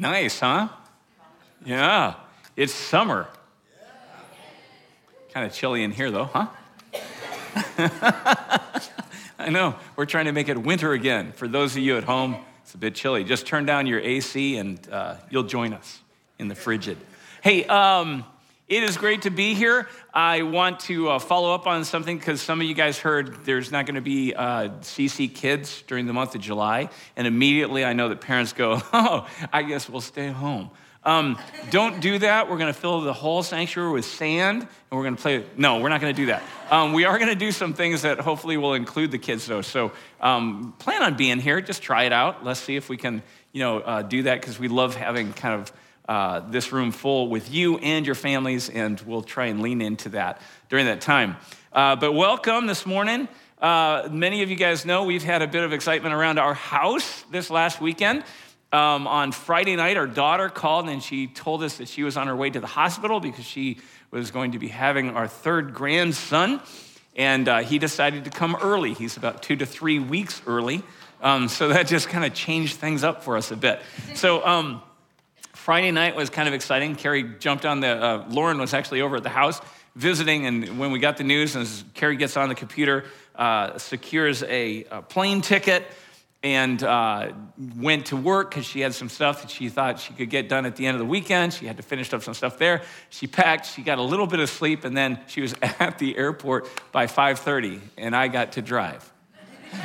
Nice, huh? Yeah, it's summer. Kind of chilly in here, though, huh? I know. We're trying to make it winter again. For those of you at home, it's a bit chilly. Just turn down your AC and uh, you'll join us in the frigid. Hey, um, it is great to be here. I want to uh, follow up on something because some of you guys heard there's not going to be uh, CC Kids during the month of July. And immediately I know that parents go, oh, I guess we'll stay home. Um, don't do that. We're going to fill the whole sanctuary with sand and we're going to play. No, we're not going to do that. Um, we are going to do some things that hopefully will include the kids, though. So um, plan on being here. Just try it out. Let's see if we can, you know, uh, do that because we love having kind of uh, this room full with you and your families, and we'll try and lean into that during that time. Uh, but welcome this morning. Uh, many of you guys know we've had a bit of excitement around our house this last weekend. Um, on Friday night, our daughter called and she told us that she was on her way to the hospital because she was going to be having our third grandson. And uh, he decided to come early. He's about two to three weeks early. Um, so that just kind of changed things up for us a bit. So, um, Friday night was kind of exciting. Carrie jumped on the, uh, Lauren was actually over at the house visiting, and when we got the news, and Carrie gets on the computer, uh, secures a, a, plane ticket, and uh, went to work because she had some stuff that she thought she could get done at the end of the weekend. She had to finish up some stuff there. She packed, she got a little bit of sleep, and then she was at the airport by 5:30, and I got to drive.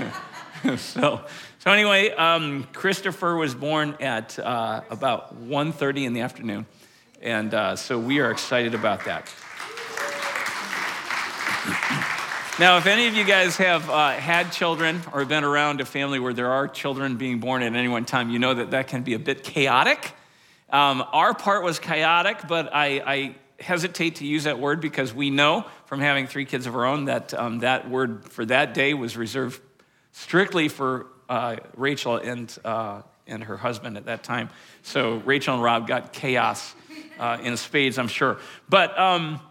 so so anyway, um, Christopher was born at uh, about 1.30 in the afternoon. And uh, so we are excited about that. Now, if any of you guys have uh, had children or been around a family where there are children being born at any one time, you know that that can be a bit chaotic. Um, our part was chaotic, but I, I, hesitate to use that word because we know from having three kids of our own that um, that word for that day was reserved strictly for uh, Rachel and, uh, and her husband at that time. So Rachel and Rob got chaos uh, in spades, I'm sure. But um,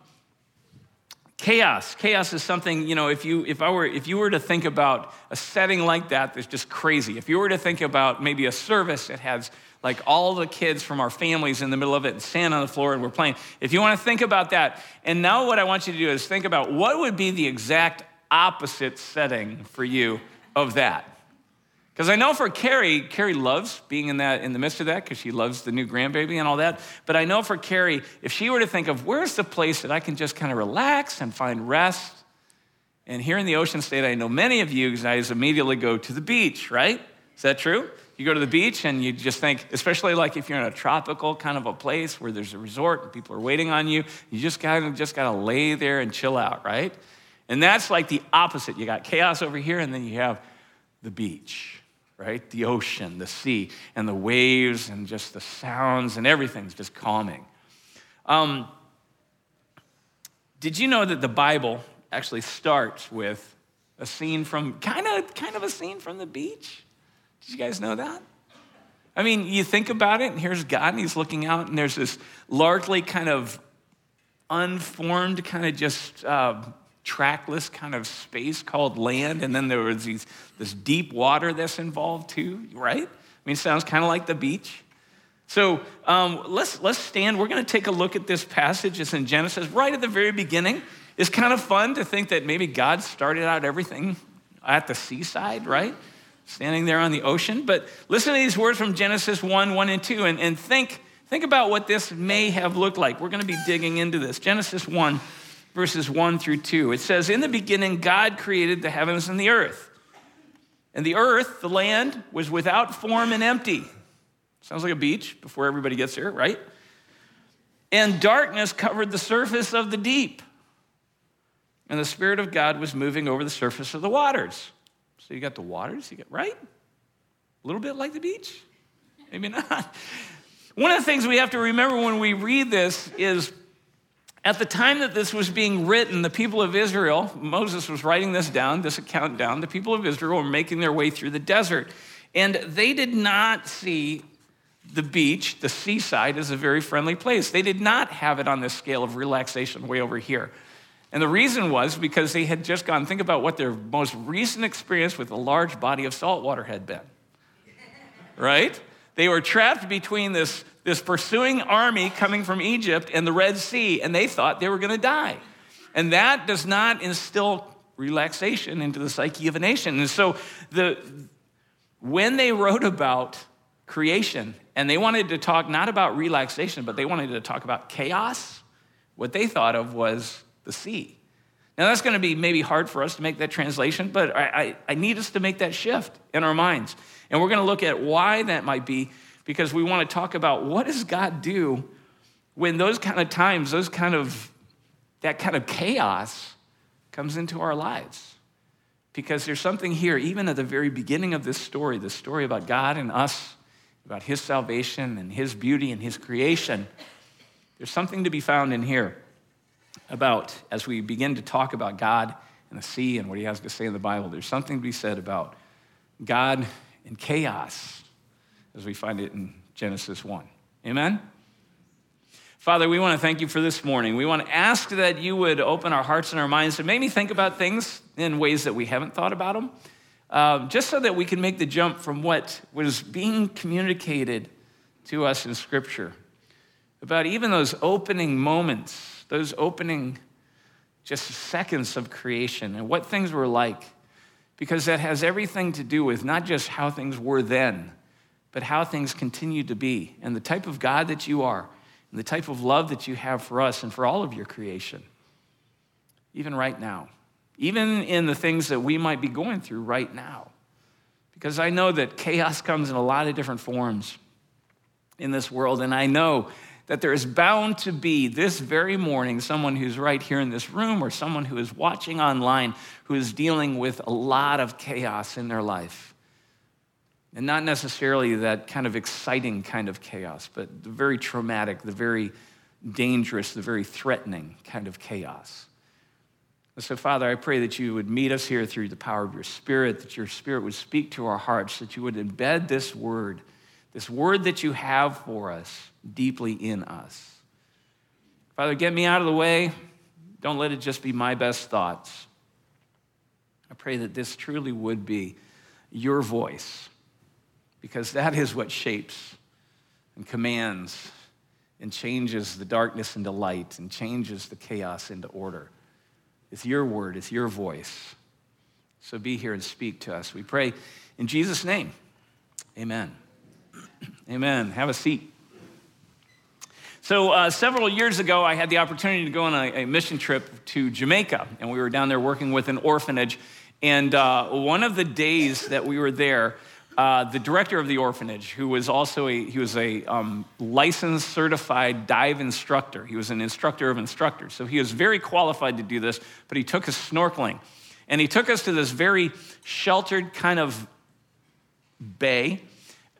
chaos, chaos is something, you know, if you, if, I were, if you were to think about a setting like that that's just crazy, if you were to think about maybe a service that has like all the kids from our families in the middle of it and sand on the floor and we're playing. If you want to think about that, and now what I want you to do is think about what would be the exact opposite setting for you of that. Because I know for Carrie, Carrie loves being in that in the midst of that because she loves the new grandbaby and all that. But I know for Carrie, if she were to think of where's the place that I can just kind of relax and find rest, and here in the Ocean State, I know many of you guys immediately go to the beach, right? Is that true? You go to the beach and you just think, especially like if you're in a tropical kind of a place where there's a resort and people are waiting on you, you just kind of just gotta lay there and chill out, right? And that's like the opposite. You got chaos over here, and then you have the beach right? The ocean, the sea, and the waves, and just the sounds, and everything's just calming. Um, did you know that the Bible actually starts with a scene from kind of kind of a scene from the beach? Did you guys know that? I mean, you think about it, and here's God, and He's looking out, and there's this largely kind of unformed, kind of just uh, trackless kind of space called land, and then there was these, this deep water that's involved too, right? I mean, sounds kind of like the beach. So um, let's, let's stand. We're going to take a look at this passage. It's in Genesis, right at the very beginning. It's kind of fun to think that maybe God started out everything at the seaside, right? Standing there on the ocean. But listen to these words from Genesis 1 1 and 2, and, and think, think about what this may have looked like. We're going to be digging into this. Genesis 1 verses 1 through 2. It says, In the beginning, God created the heavens and the earth. And the earth, the land, was without form and empty. Sounds like a beach before everybody gets here, right? And darkness covered the surface of the deep. And the Spirit of God was moving over the surface of the waters. So you got the waters, you got, right? A little bit like the beach? Maybe not. One of the things we have to remember when we read this is at the time that this was being written, the people of Israel, Moses was writing this down, this account down, the people of Israel were making their way through the desert. And they did not see the beach, the seaside, as a very friendly place. They did not have it on this scale of relaxation way over here. And the reason was because they had just gone, think about what their most recent experience with a large body of salt water had been. Right? They were trapped between this, this pursuing army coming from Egypt and the Red Sea, and they thought they were going to die. And that does not instill relaxation into the psyche of a nation. And so the, when they wrote about creation, and they wanted to talk not about relaxation, but they wanted to talk about chaos, what they thought of was the sea. Now, that's going to be maybe hard for us to make that translation, but I, I, I need us to make that shift in our minds. And we're going to look at why that might be, because we want to talk about what does God do when those kind of times, those kind of, that kind of chaos comes into our lives. Because there's something here, even at the very beginning of this story, the story about God and us, about His salvation and His beauty and His creation, there's something to be found in here about, as we begin to talk about God and the sea and what he has to say in the Bible, there's something to be said about God and chaos as we find it in Genesis 1. Amen? Father, we want to thank you for this morning. We want to ask that you would open our hearts and our minds to make me think about things in ways that we haven't thought about them, uh, just so that we can make the jump from what was being communicated to us in Scripture about even those opening moments those opening just seconds of creation and what things were like, because that has everything to do with not just how things were then, but how things continue to be, and the type of God that you are, and the type of love that you have for us and for all of your creation, even right now, even in the things that we might be going through right now. Because I know that chaos comes in a lot of different forms in this world, and I know that there is bound to be this very morning someone who's right here in this room or someone who is watching online who is dealing with a lot of chaos in their life. And not necessarily that kind of exciting kind of chaos, but the very traumatic, the very dangerous, the very threatening kind of chaos. so, Father, I pray that you would meet us here through the power of your Spirit, that your Spirit would speak to our hearts, that you would embed this word, this word that you have for us deeply in us. Father, get me out of the way. Don't let it just be my best thoughts. I pray that this truly would be your voice, because that is what shapes and commands and changes the darkness into light and changes the chaos into order. It's your word, it's your voice. So be here and speak to us. We pray in Jesus' name. Amen. Amen. Have a seat. So, uh, several years ago, I had the opportunity to go on a, a, mission trip to Jamaica, and we were down there working with an orphanage. And uh, one of the days that we were there, uh, the director of the orphanage, who was also a, he was a um, licensed certified dive instructor. He was an instructor of instructors. So he was very qualified to do this, but he took us snorkeling. And he took us to this very sheltered kind of bay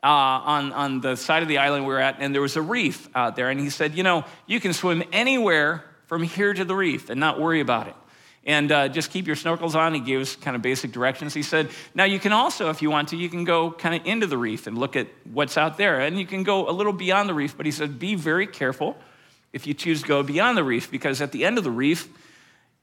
uh, on, on the side of the island we were at, and there was a reef out there. And he said, You know, you can swim anywhere from here to the reef and not worry about it. And uh, just keep your snorkels on. He gave us kind of basic directions. He said, Now you can also, if you want to, you can go kind of into the reef and look at what's out there. And you can go a little beyond the reef. But he said, Be very careful if you choose to go beyond the reef, because at the end of the reef,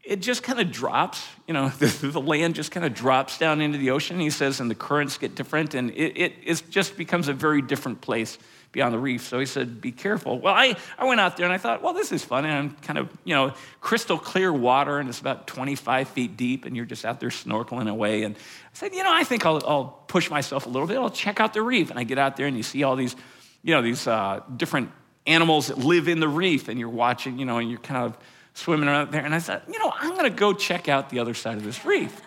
it just kind of drops, you know, the, the land just kind of drops down into the ocean, he says, and the currents get different, and it, it just becomes a very different place beyond the reef. So he said, be careful. Well, I, I went out there and I thought, well, this is fun. And I'm kind of, you know, crystal clear water, and it's about 25 feet deep, and you're just out there snorkeling away. And I said, you know, I think I'll, I'll push myself a little bit. I'll check out the reef. And I get out there and you see all these, you know, these uh, different animals that live in the reef, and you're watching, you know, and you're kind of swimming around there. And I thought, you know, I'm going to go check out the other side of this reef.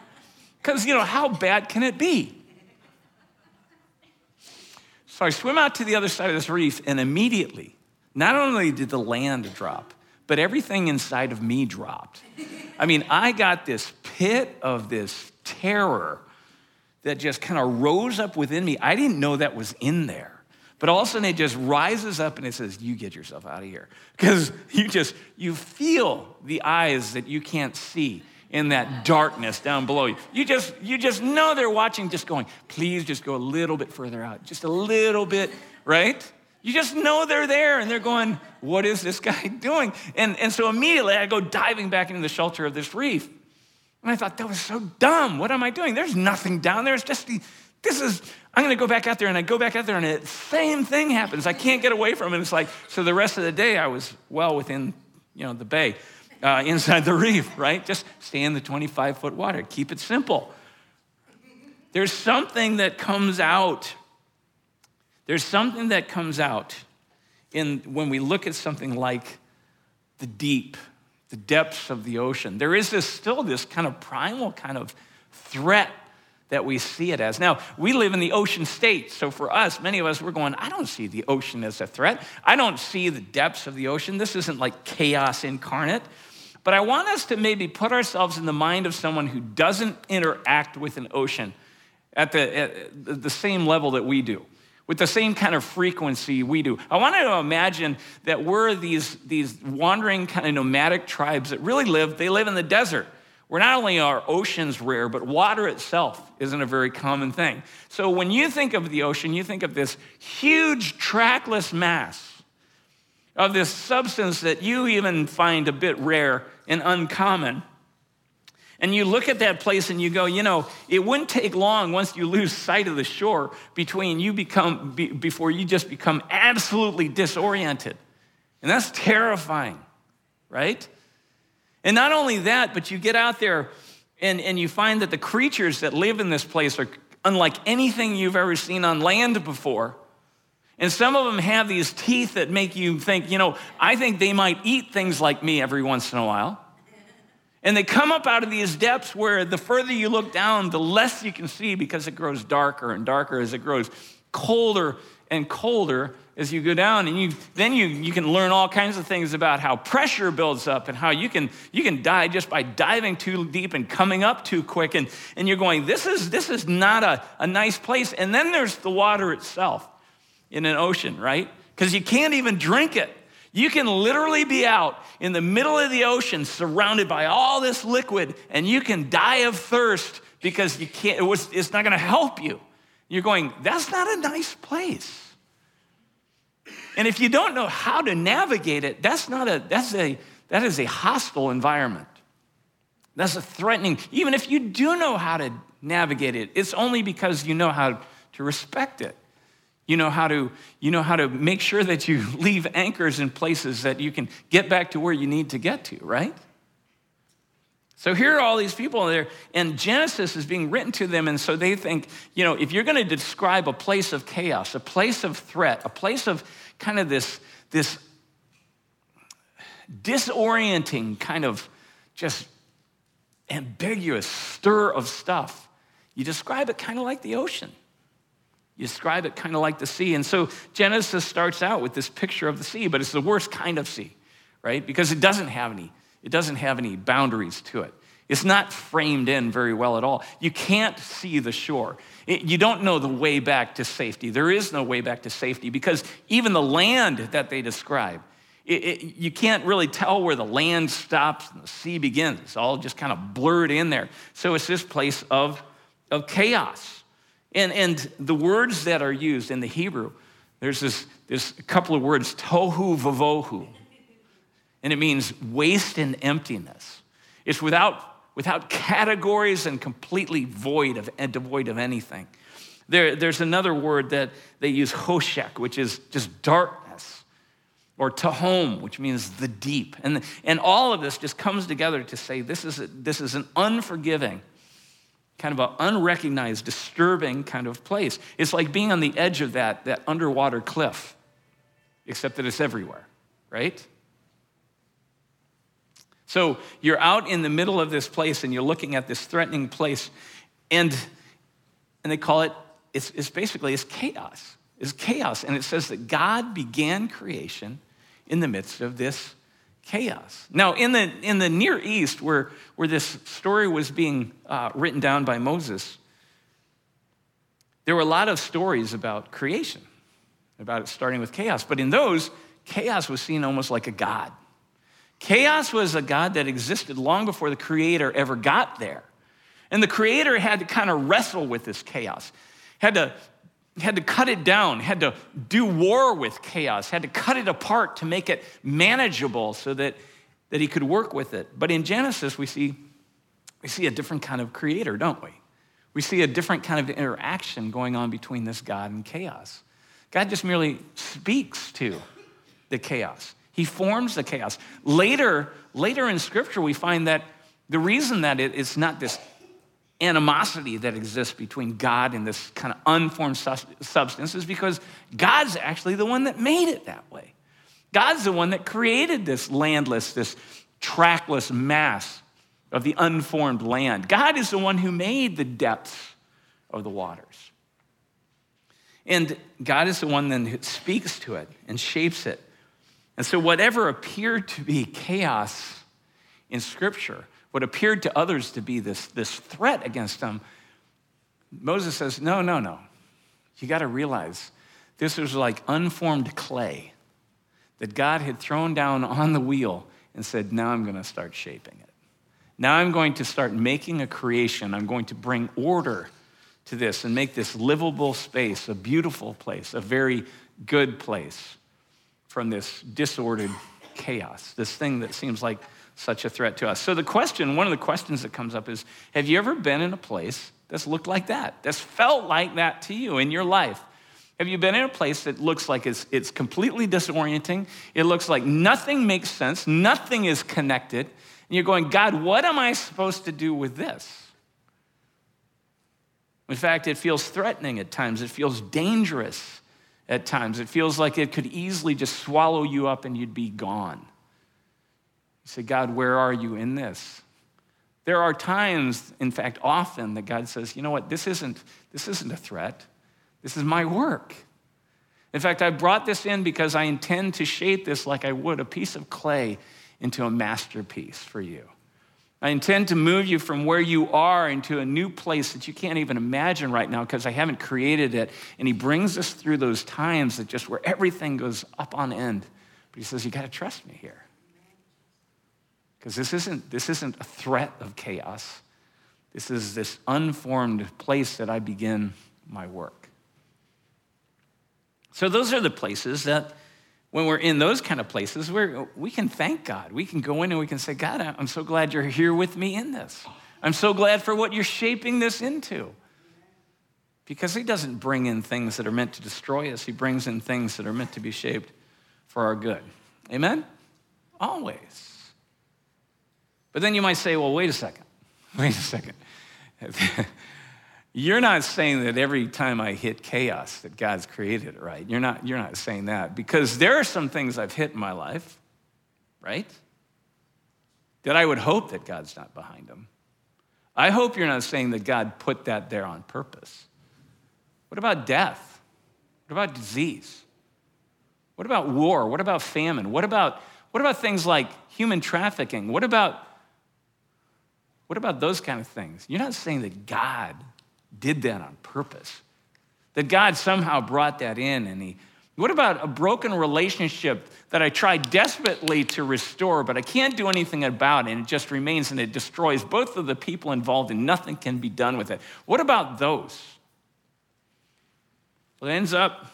Because, you know, how bad can it be? So I swim out to the other side of this reef, and immediately, not only did the land drop, but everything inside of me dropped. I mean, I got this pit of this terror that just kind of rose up within me. I didn't know that was in there. But all of a sudden it just rises up and it says, You get yourself out of here. Because you just, you feel the eyes that you can't see. In that darkness down below you. You just, you just know they're watching, just going, please just go a little bit further out, just a little bit, right? You just know they're there and they're going, what is this guy doing? And, and so immediately I go diving back into the shelter of this reef. And I thought, that was so dumb. What am I doing? There's nothing down there. It's just the, this is, I'm gonna go back out there and I go back out there and the same thing happens. I can't get away from it. It's like, so the rest of the day I was well within, you know, the bay, uh, inside the reef, right? Just stay in the 25 foot water. Keep it simple. There's something that comes out. There's something that comes out in when we look at something like the deep the depths of the ocean. There is this, still this kind of primal kind of threat that we see it as. Now, we live in the ocean state, so for us, many of us, we're going, I don't see the ocean as a threat. I don't see the depths of the ocean. This isn't like chaos incarnate. But I want us to maybe put ourselves in the mind of someone who doesn't interact with an ocean at the, at the same level that we do with the same kind of frequency we do. I want to imagine that we're these, these wandering kind of nomadic tribes that really live, they live in the desert. Where not only are oceans rare, but water itself isn't a very common thing. So when you think of the ocean, you think of this huge trackless mass of this substance that you even find a bit rare and uncommon. And you look at that place and you go, you know, it wouldn't take long once you lose sight of the shore between you become be, before you just become absolutely disoriented. And that's terrifying, right? And not only that, but you get out there and, and you find that the creatures that live in this place are unlike anything you've ever seen on land before. And some of them have these teeth that make you think, you know, I think they might eat things like me every once in a while. And they come up out of these depths where the further you look down, the less you can see because it grows darker and darker as it grows colder and colder as you go down. And you, then you, you can learn all kinds of things about how pressure builds up and how you can, you can die just by diving too deep and coming up too quick. And, and you're going, this is, this is not a, a nice place. And then there's the water itself in an ocean, right? Because you can't even drink it. You can literally be out in the middle of the ocean surrounded by all this liquid and you can die of thirst because you can't, it was, it's not going to help you. You're going, that's not a nice place. And if you don't know how to navigate it, that's not a, that's a, that is a hostile environment. That's a threatening, even if you do know how to navigate it, it's only because you know how to respect it. You know how to, you know how to make sure that you leave anchors in places that you can get back to where you need to get to, right? So here are all these people there, and Genesis is being written to them, and so they think, you know, if you're going to describe a place of chaos, a place of threat, a place of kind of this, this disorienting kind of just ambiguous stir of stuff, you describe it kind of like the ocean. You describe it kind of like the sea. And so Genesis starts out with this picture of the sea, but it's the worst kind of sea, right? Because it doesn't have any, it doesn't have any boundaries to it. It's not framed in very well at all. You can't see the shore. It, you don't know the way back to safety. There is no way back to safety because even the land that they describe, it, it, you can't really tell where the land stops and the sea begins. It's all just kind of blurred in there. So it's this place of, of chaos. And, and the words that are used in the Hebrew, there's this, this couple of words, tohu vavohu. And it means waste and emptiness. It's without, without categories and completely void of, and devoid of anything. There, there's another word that they use, hoshek, which is just darkness, or tahom, which means the deep. And, and all of this just comes together to say this is, a, this is an unforgiving, kind of an unrecognized, disturbing kind of place. It's like being on the edge of that, that underwater cliff, except that it's everywhere, right? So you're out in the middle of this place and you're looking at this threatening place, and, and they call it, it's, it's basically, it's chaos. It's chaos. And it says that God began creation in the midst of this chaos. Now, in the, in the Near East, where, where this story was being uh, written down by Moses, there were a lot of stories about creation, about it starting with chaos. But in those, chaos was seen almost like a god. Chaos was a God that existed long before the Creator ever got there. And the Creator had to kind of wrestle with this chaos, had to, had to cut it down, had to do war with chaos, had to cut it apart to make it manageable so that, that He could work with it. But in Genesis, we see, we see a different kind of Creator, don't we? We see a different kind of interaction going on between this God and chaos. God just merely speaks to the chaos. He forms the chaos. Later, later in Scripture, we find that the reason that it, it's not this animosity that exists between God and this kind of unformed substance is because God's actually the one that made it that way. God's the one that created this landless, this trackless mass of the unformed land. God is the one who made the depths of the waters. And God is the one then who speaks to it and shapes it and so, whatever appeared to be chaos in Scripture, what appeared to others to be this, this threat against them, Moses says, No, no, no. You got to realize this was like unformed clay that God had thrown down on the wheel and said, Now I'm going to start shaping it. Now I'm going to start making a creation. I'm going to bring order to this and make this livable space, a beautiful place, a very good place from this disordered chaos, this thing that seems like such a threat to us. So, the question, one of the questions that comes up is Have you ever been in a place that's looked like that, that's felt like that to you in your life? Have you been in a place that looks like it's, it's completely disorienting? It looks like nothing makes sense, nothing is connected. And you're going, God, what am I supposed to do with this? In fact, it feels threatening at times, it feels dangerous at times. It feels like it could easily just swallow you up and you'd be gone. You say, God, where are you in this? There are times, in fact, often, that God says, you know what, this isn't, this isn't a threat. This is my work. In fact, I brought this in because I intend to shape this like I would a piece of clay into a masterpiece for you. I intend to move you from where you are into a new place that you can't even imagine right now because I haven't created it. And he brings us through those times that just where everything goes up on end. But he says, You got to trust me here. Because this isn't, this isn't a threat of chaos. This is this unformed place that I begin my work. So, those are the places that when we're in those kind of places, we we can thank God. We can go in and we can say, God, I'm so glad you're here with me in this. I'm so glad for what you're shaping this into. Because He doesn't bring in things that are meant to destroy us, He brings in things that are meant to be shaped for our good. Amen? Always. But then you might say, well, wait a second. Wait a second. You're not saying that every time I hit chaos that God's created it, right? You're not, you're not saying that because there are some things I've hit in my life, right? That I would hope that God's not behind them. I hope you're not saying that God put that there on purpose. What about death? What about disease? What about war? What about famine? What about, what about things like human trafficking? What about, what about those kind of things? You're not saying that God did that on purpose. That God somehow brought that in and he what about a broken relationship that I tried desperately to restore, but I can't do anything about, and it just remains and it destroys both of the people involved, and nothing can be done with it? What about those? Well, it ends up,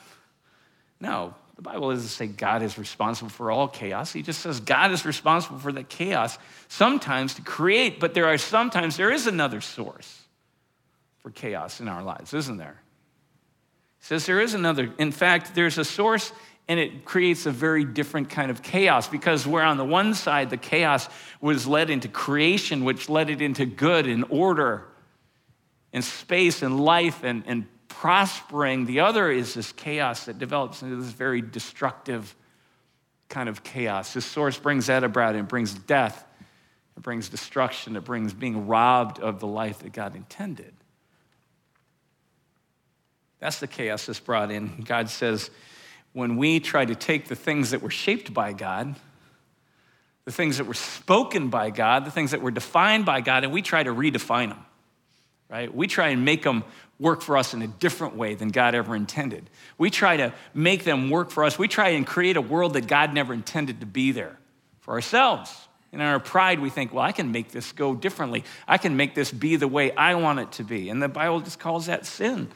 no, the Bible doesn't say God is responsible for all chaos. He just says God is responsible for the chaos sometimes to create, but there are sometimes there is another source for chaos in our lives, isn't there? He says there is another. In fact, there's a source and it creates a very different kind of chaos because where on the one side the chaos was led into creation, which led it into good and order and space and life and, and prospering, the other is this chaos that develops into this very destructive kind of chaos. This source brings that about, it brings death, it brings destruction, it brings being robbed of the life that God intended. That's the chaos that's brought in. God says, when we try to take the things that were shaped by God, the things that were spoken by God, the things that were defined by God, and we try to redefine them, right? We try and make them work for us in a different way than God ever intended. We try to make them work for us. We try and create a world that God never intended to be there. for ourselves. And in our pride, we think, well, I can make this go differently. I can make this be the way I want it to be. And the Bible just calls that sin.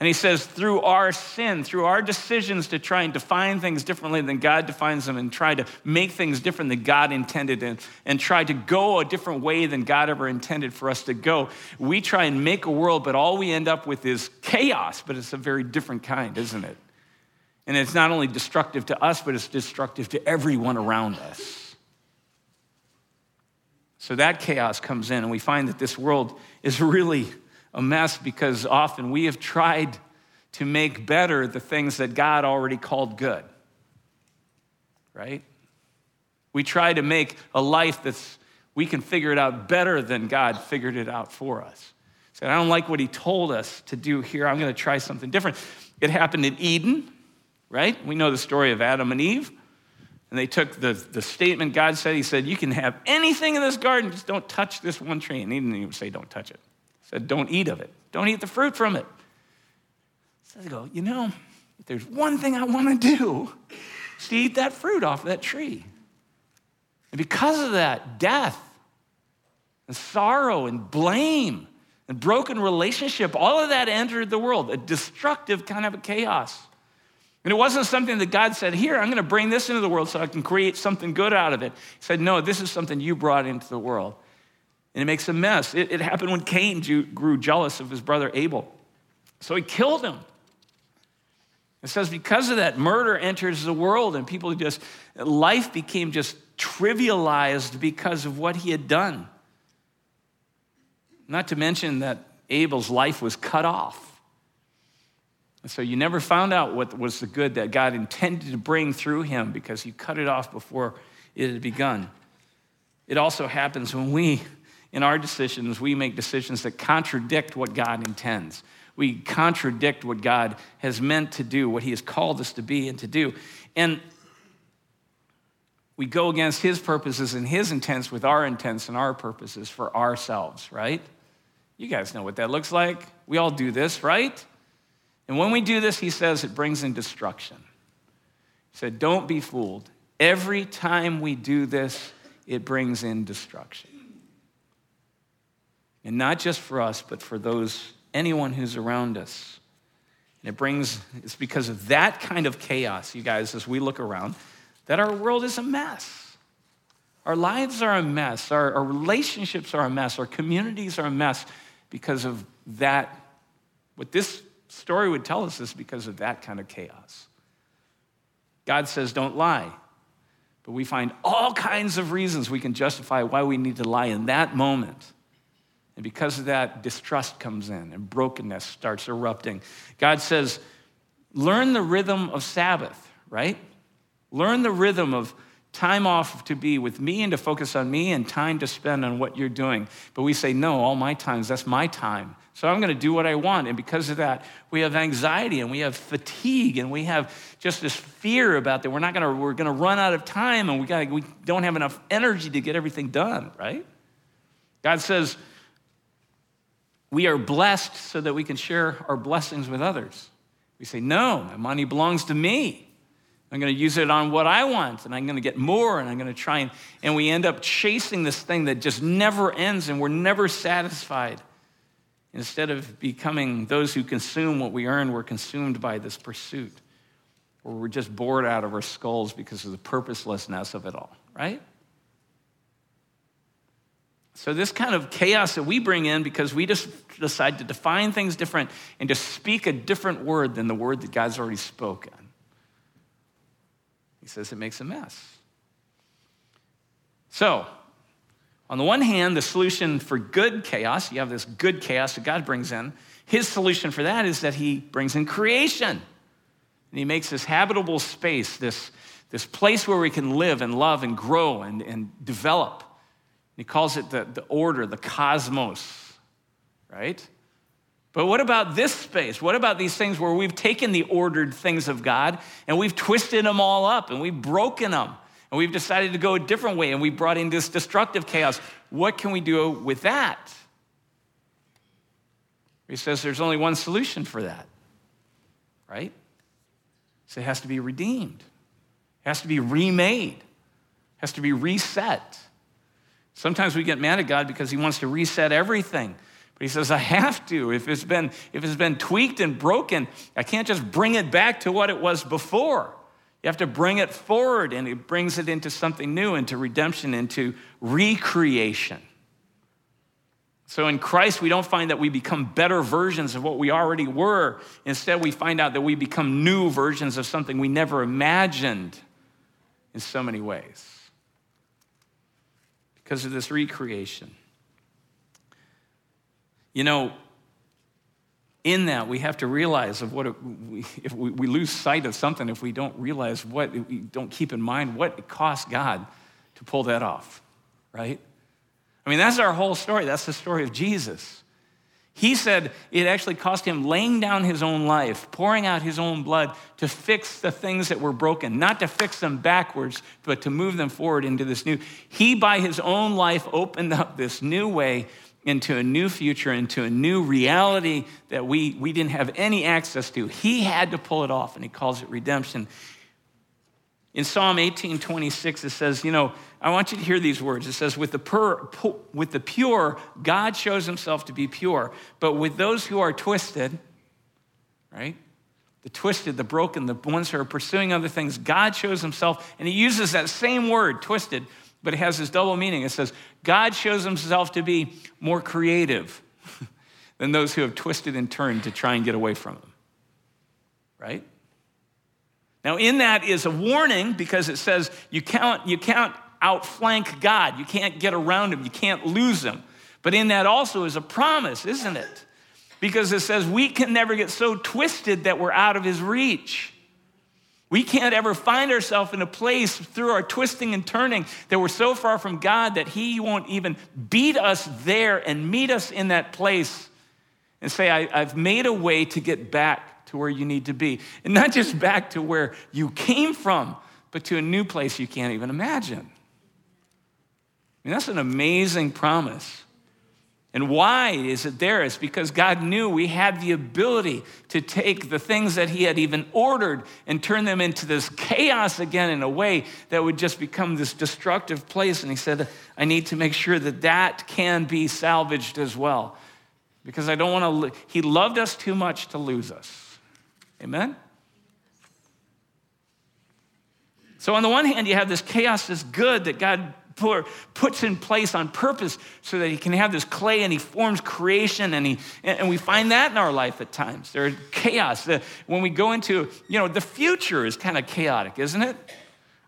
And he says, through our sin, through our decisions to try and define things differently than God defines them and try to make things different than God intended and, and try to go a different way than God ever intended for us to go, we try and make a world, but all we end up with is chaos, but it's a very different kind, isn't it? And it's not only destructive to us, but it's destructive to everyone around us. So that chaos comes in, and we find that this world is really a mess because often we have tried to make better the things that God already called good. Right? We try to make a life that's we can figure it out better than God figured it out for us. So I don't like what he told us to do here. I'm going to try something different. It happened in Eden, right? We know the story of Adam and Eve. And they took the, the statement God said, He said, You can have anything in this garden, just don't touch this one tree. And he didn't even say, Don't touch it said, Don't eat of it. Don't eat the fruit from it. So they go, You know, if there's one thing I want to do, is to eat that fruit off that tree. And because of that, death and sorrow and blame and broken relationship, all of that entered the world, a destructive kind of a chaos. And it wasn't something that God said, Here, I'm going to bring this into the world so I can create something good out of it. He said, No, this is something you brought into the world and it makes a mess. It, it happened when Cain grew jealous of his brother Abel. So he killed him. It says, because of that, murder enters the world, and people just, life became just trivialized because of what he had done. Not to mention that Abel's life was cut off. And so you never found out what was the good that God intended to bring through him because he cut it off before it had begun. It also happens when we in our decisions, we make decisions that contradict what God intends. We contradict what God has meant to do, what He has called us to be and to do. And we go against His purposes and His intents with our intents and our purposes for ourselves, right? You guys know what that looks like. We all do this, right? And when we do this, He says it brings in destruction. He said, Don't be fooled. Every time we do this, it brings in destruction. And not just for us, but for those, anyone who's around us. And it brings, it's because of that kind of chaos, you guys, as we look around, that our world is a mess. Our lives are a mess. Our, our relationships are a mess. Our communities are a mess because of that. What this story would tell us is because of that kind of chaos. God says, don't lie. But we find all kinds of reasons we can justify why we need to lie in that moment. And because of that, distrust comes in and brokenness starts erupting. God says, learn the rhythm of Sabbath, right? Learn the rhythm of time off to be with me and to focus on me and time to spend on what you're doing. But we say, no, all my times, that's my time. So I'm going to do what I want. And because of that, we have anxiety and we have fatigue and we have just this fear about that we're not going to, we're going to run out of time and we, got we don't have enough energy to get everything done, right? God says, we are blessed so that we can share our blessings with others. We say, No, my money belongs to me. I'm going to use it on what I want, and I'm going to get more, and I'm going to try and, and we end up chasing this thing that just never ends, and we're never satisfied. Instead of becoming those who consume what we earn, we're consumed by this pursuit, or we're just bored out of our skulls because of the purposelessness of it all, right? So, this kind of chaos that we bring in because we just decide to define things different and to speak a different word than the word that God's already spoken, he says it makes a mess. So, on the one hand, the solution for good chaos, you have this good chaos that God brings in. His solution for that is that he brings in creation. And he makes this habitable space, this, this place where we can live and love and grow and, and develop. He calls it the, the order, the cosmos, right? But what about this space? What about these things where we've taken the ordered things of God and we've twisted them all up and we've broken them and we've decided to go a different way and we brought in this destructive chaos? What can we do with that? He says there's only one solution for that, right? So it has to be redeemed, it has to be remade it has to be reset. Sometimes we get mad at God because he wants to reset everything. But he says, I have to. If it's been, if it's been tweaked and broken, I can't just bring it back to what it was before. You have to bring it forward, and it brings it into something new, into redemption, into recreation. So in Christ, we don't find that we become better versions of what we already were. Instead, we find out that we become new versions of something we never imagined in so many ways because of this recreation. You know, in that, we have to realize of what it, we, if we, we, lose sight of something, if we don't realize what, we don't keep in mind what it cost God to pull that off, right? I mean, that's our whole story. That's the story of Jesus. He said it actually cost him laying down his own life, pouring out his own blood to fix the things that were broken, not to fix them backwards, but to move them forward into this new. He, by his own life, opened up this new way into a new future, into a new reality that we, we didn't have any access to. He had to pull it off, and he calls it redemption. In Psalm 18 26, it says, You know, I want you to hear these words. It says, with the, pur, with the pure, God shows himself to be pure, but with those who are twisted, right? The twisted, the broken, the ones who are pursuing other things, God shows himself, and he uses that same word, twisted, but it has this double meaning. It says, God shows himself to be more creative than those who have twisted and turned to try and get away from him. Right? Now, in that is a warning because it says you can't, you can't outflank God. You can't get around him. You can't lose him. But in that also is a promise, isn't it? Because it says we can never get so twisted that we're out of his reach. We can't ever find ourselves in a place through our twisting and turning that we're so far from God that He won't even beat us there and meet us in that place and say, I, have made a way to get back to where you need to be. And not just back to where you came from, but to a new place you can't even imagine. I mean, that's an amazing promise. And why is it there? It's because God knew we had the ability to take the things that He had even ordered and turn them into this chaos again in a way that would just become this destructive place. And He said, I need to make sure that that can be salvaged as well. Because I don't want to, He loved us too much to lose us. Amen? So, on the one hand, you have this chaos, this good that God puts in place on purpose so that he can have this clay and he forms creation and he and we find that in our life at times. There's chaos. When we go into you know the future is kind of chaotic isn't it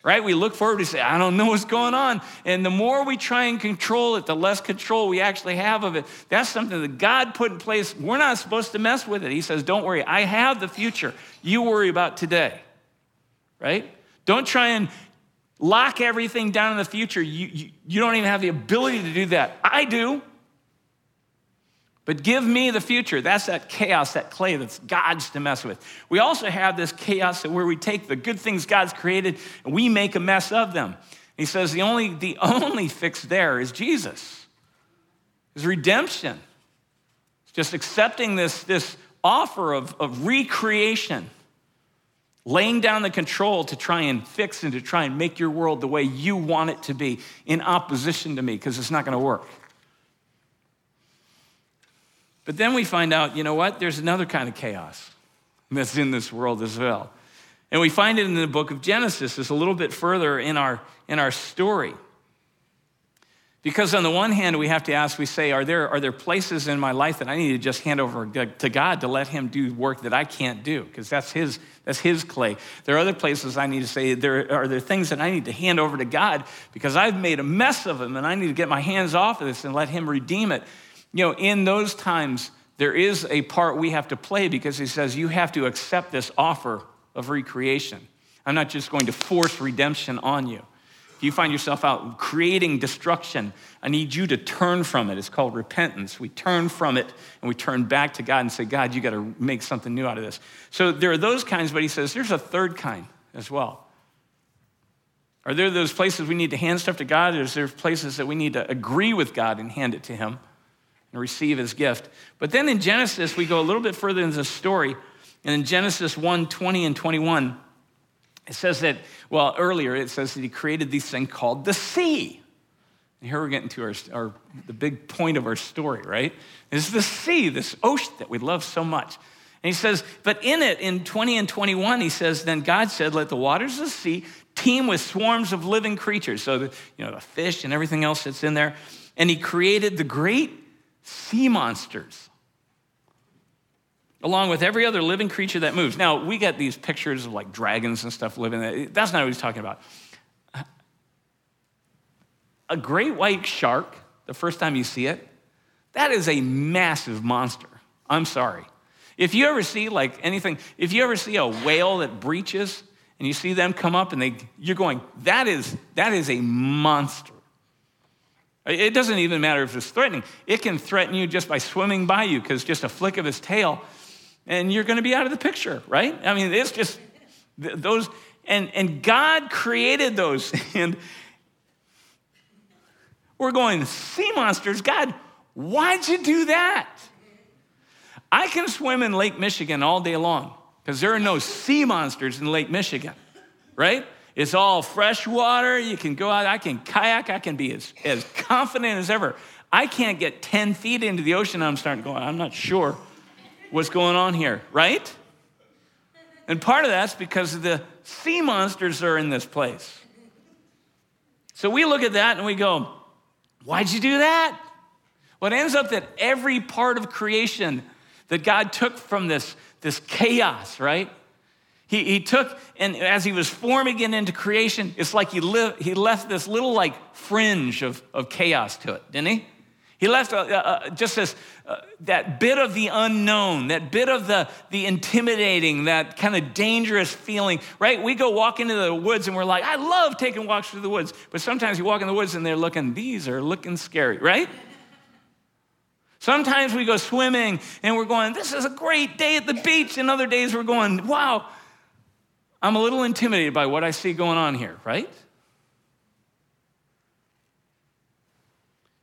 right? We look forward to say i don't know what's going on. And the more we try and control it the less control we actually have of it. That's something that god put in place. We're not supposed to mess with it. He says don't worry. I have the future. You worry about today. Right? Don't try and lock everything down in the future. You, you, you don't even have the ability to do that. I do. But give me the future. That's that chaos, that clay that's God's to mess with. We also have this chaos where we take the good things God's created and we make a mess of them. He says the only, the only fix there is Jesus, is redemption. It's just accepting this, this offer of, of recreation laying down the control to try and fix and to try and make your world the way you want it to be in opposition to me because it's not going to work. But then we find out, you know what? There's another kind of chaos that's in this world as well. And we find it in the book of Genesis, it's a little bit further in our, in our story. Because on the one hand, we have to ask, we say, are there, are there places in my life that I need to just hand over to God to let Him do work that I can't do? Because that's his, that's his clay. There are other places I need to say, there are there things that I need to hand over to God because I've made a mess of them and I need to get my hands off of this and let Him redeem it. You know, in those times, there is a part we have to play because He says, you have to accept this offer of recreation. I'm not just going to force redemption on you If you find yourself out creating destruction, I need you to turn from it. It's called repentance. We turn from it and we turn back to God and say, God, you got to make something new out of this. So there are those kinds, but he says there's a third kind as well. Are there those places we need to hand stuff to God? Or is there places that we need to agree with God and hand it to Him and receive His gift? But then in Genesis, we go a little bit further in the story. And in Genesis 1 20 and 21, it says that, well, earlier it says that he created this thing called the sea. And here we're getting to our, our, the big point of our story, right? Is the sea, this ocean that we love so much. And he says, but in it, in 20 and 21, he says, then God said, let the waters of the sea teem with swarms of living creatures. So, the, you know, the fish and everything else that's in there. And he created the great sea monsters along with every other living creature that moves. Now, we get these pictures of like dragons and stuff living there. That's not what he's talking about. A great white shark, the first time you see it, that is a massive monster. I'm sorry. If you ever see like anything, if you ever see a whale that breaches and you see them come up and they, you're going, that is, that is a monster. It doesn't even matter if it's threatening. It can threaten you just by swimming by you because just a flick of its tail and you're going to be out of the picture, right? I mean, it's just those, and, and God created those. And we're going, sea monsters, God, why'd you do that? I can swim in Lake Michigan all day long because there are no sea monsters in Lake Michigan, right? It's all fresh water. You can go out, I can kayak, I can be as, as confident as ever. I can't get 10 feet into the ocean. I'm starting to go, I'm not sure what's going on here, right? And part of that's because the sea monsters are in this place. So we look at that and we go, why'd you do that? Well, it ends up that every part of creation that God took from this, this chaos, right? He, he took, and as he was forming it into creation, it's like he, li- he left this little like fringe of, of chaos to it, didn't he? He left uh, uh, just as uh, that bit of the unknown, that bit of the, the intimidating, that kind of dangerous feeling, right? We go walk into the woods and we're like, I love taking walks through the woods. But sometimes you walk in the woods and they're looking, these are looking scary, right? Sometimes we go swimming and we're going, this is a great day at the beach. And other days we're going, wow, I'm a little intimidated by what I see going on here, right?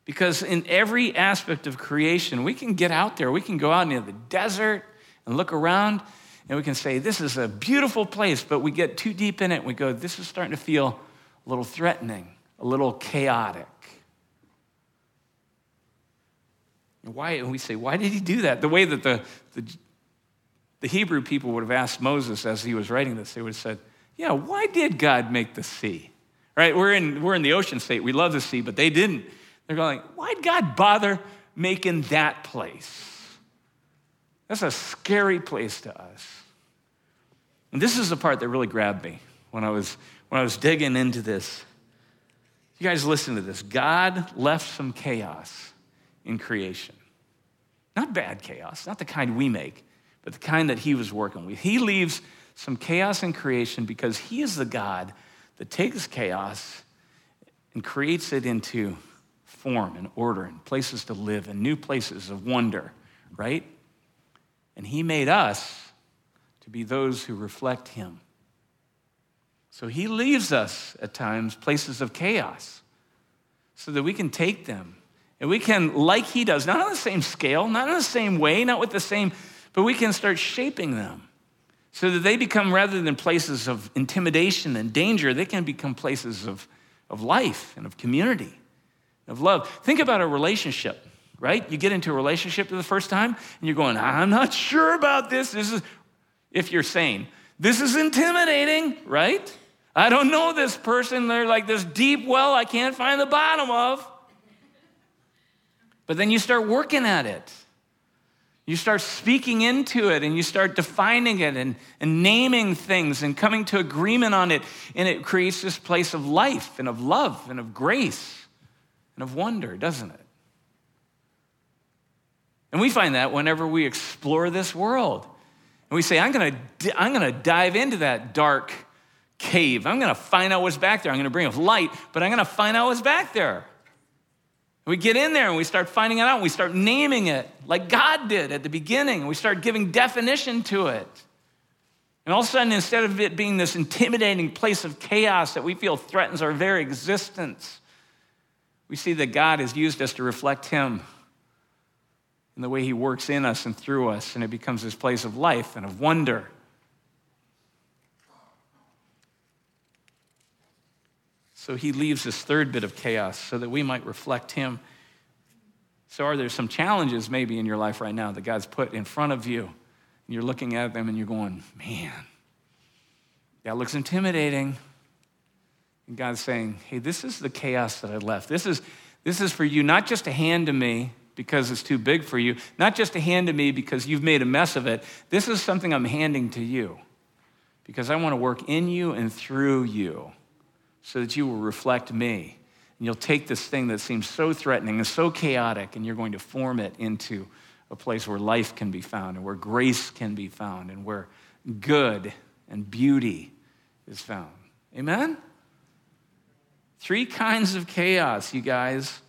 Because in every aspect of creation, we can get out there, we can go out into the desert and look around, and we can say, This is a beautiful place, but we get too deep in it, and we go, This is starting to feel a little threatening, a little chaotic. And why? And we say, Why did he do that? The way that the, the, the Hebrew people would have asked Moses as he was writing this, they would have said, Yeah, why did God make the sea? Right? We're in, we're in the ocean state. We love the sea, but they didn't. They're going, why'd God bother making that place? That's a scary place to us. And this is the part that really grabbed me when I was, when I was digging into this. You guys listen to this. God left some chaos in creation. Not bad chaos, not the kind we make, but the kind that he was working with. He leaves some chaos in creation because he is the God that takes chaos and creates it into form and order and places to live and new places of wonder, right? And He made us to be those who reflect Him. So He leaves us at times places of chaos so that we can take them and we can, like He does, not on the same scale, not in the same way, not with the same, but we can start shaping them so that they become, rather than places of intimidation and danger, they can become places of, of life and of community of love. Think about a relationship, right? You get into a relationship for the first time and you're going, I'm not sure about this. This is, if you're sane, this is intimidating, right? I don't know this person. They're like this deep well I can't find the bottom of. But then you start working at it. You start speaking into it and you start defining it and, and naming things and coming to agreement on it. And it creates this place of life and of love and of grace and of wonder, doesn't it? And we find that whenever we explore this world. And we say, I'm gonna, I'm gonna dive into that dark cave. I'm gonna find out what's back there. I'm gonna bring a light, but I'm gonna find out what's back there. We get in there and we start finding it out. We start naming it like God did at the beginning. We start giving definition to it. And all of a sudden, instead of it being this intimidating place of chaos that we feel threatens our very existence, we see that God has used us to reflect Him in the way He works in us and through us, and it becomes this place of life and of wonder. So he leaves this third bit of chaos so that we might reflect him. So, are there some challenges maybe in your life right now that God's put in front of you? And you're looking at them and you're going, man, that looks intimidating. And God's saying, hey, this is the chaos that I left. This is, this is for you, not just to hand to me because it's too big for you, not just to hand to me because you've made a mess of it. This is something I'm handing to you because I want to work in you and through you so that you will reflect me. And you'll take this thing that seems so threatening and so chaotic, and you're going to form it into a place where life can be found and where grace can be found and where good and beauty is found. Amen? Three kinds of chaos, you guys.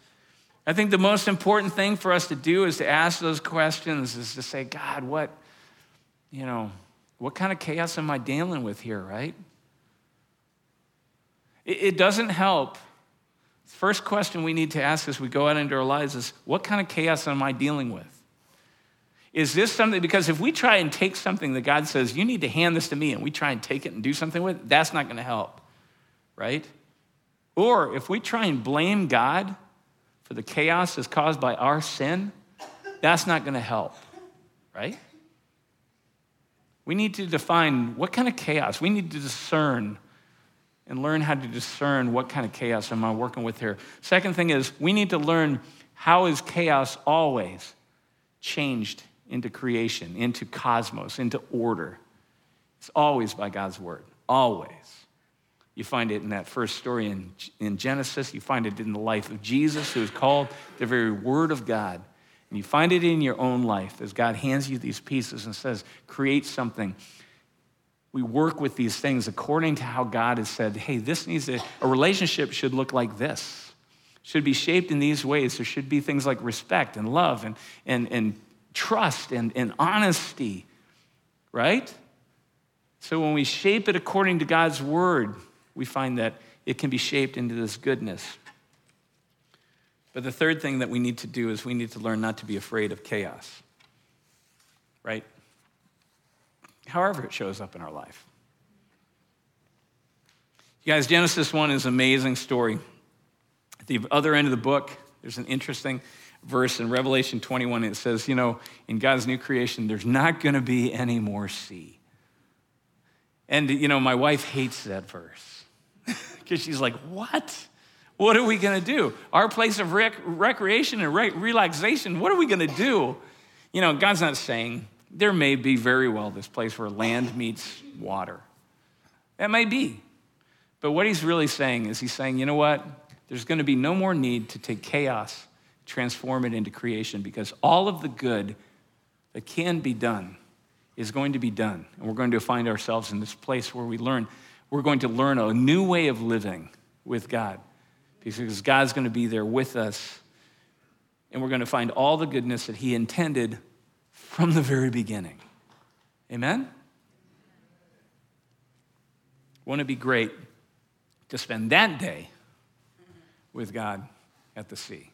I think the most important thing for us to do is to ask those questions, is to say, God, what, you know, what kind of chaos am I dealing with here, right? It, doesn't help. First question we need to ask as we go out into our lives is, what kind of chaos am I dealing with? Is this something, because if we try and take something that God says, you need to hand this to me, and we try and take it and do something with it, that's not going to help, right? Or if we try and blame God for the chaos that's caused by our sin, that's not going to help, right? We need to define what kind of chaos. We need to discern and learn how to discern what kind of chaos am I working with here. Second thing is we need to learn how is chaos always changed into creation, into cosmos, into order. It's always by God's word, always. You find it in that first story in, in Genesis. You find it in the life of Jesus, who is called the very word of God. And you find it in your own life as God hands you these pieces and says, create something. We work with these things according to how God has said, hey, this needs to, a relationship should look like this, should be shaped in these ways. There should be things like respect and love and, and, and trust and, and honesty, right? So when we shape it according to God's word, we find that it can be shaped into this goodness. But the third thing that we need to do is we need to learn not to be afraid of chaos, right? However, it shows up in our life. You guys, Genesis 1 is an amazing story. At the other end of the book, there's an interesting verse in Revelation 21. It says, you know, in God's new creation, there's not going to be any more sea. And, you know, my wife hates that verse because she's like, what? What are we going to do? Our place of rec- recreation and re- relaxation, what are we going to do? You know, God's not saying there may be very well this place where land meets water. That may be. But what he's really saying is he's saying, you know what? There's going to be no more need to take chaos transform it into creation because all of the good that can be done is going to be done. And we're going to find ourselves in this place where we learn, we're going to learn a new way of living with God because God's going to be there with us. And we're going to find all the goodness that He intended from the very beginning. Amen? Wouldn't it be great to spend that day with God at the sea?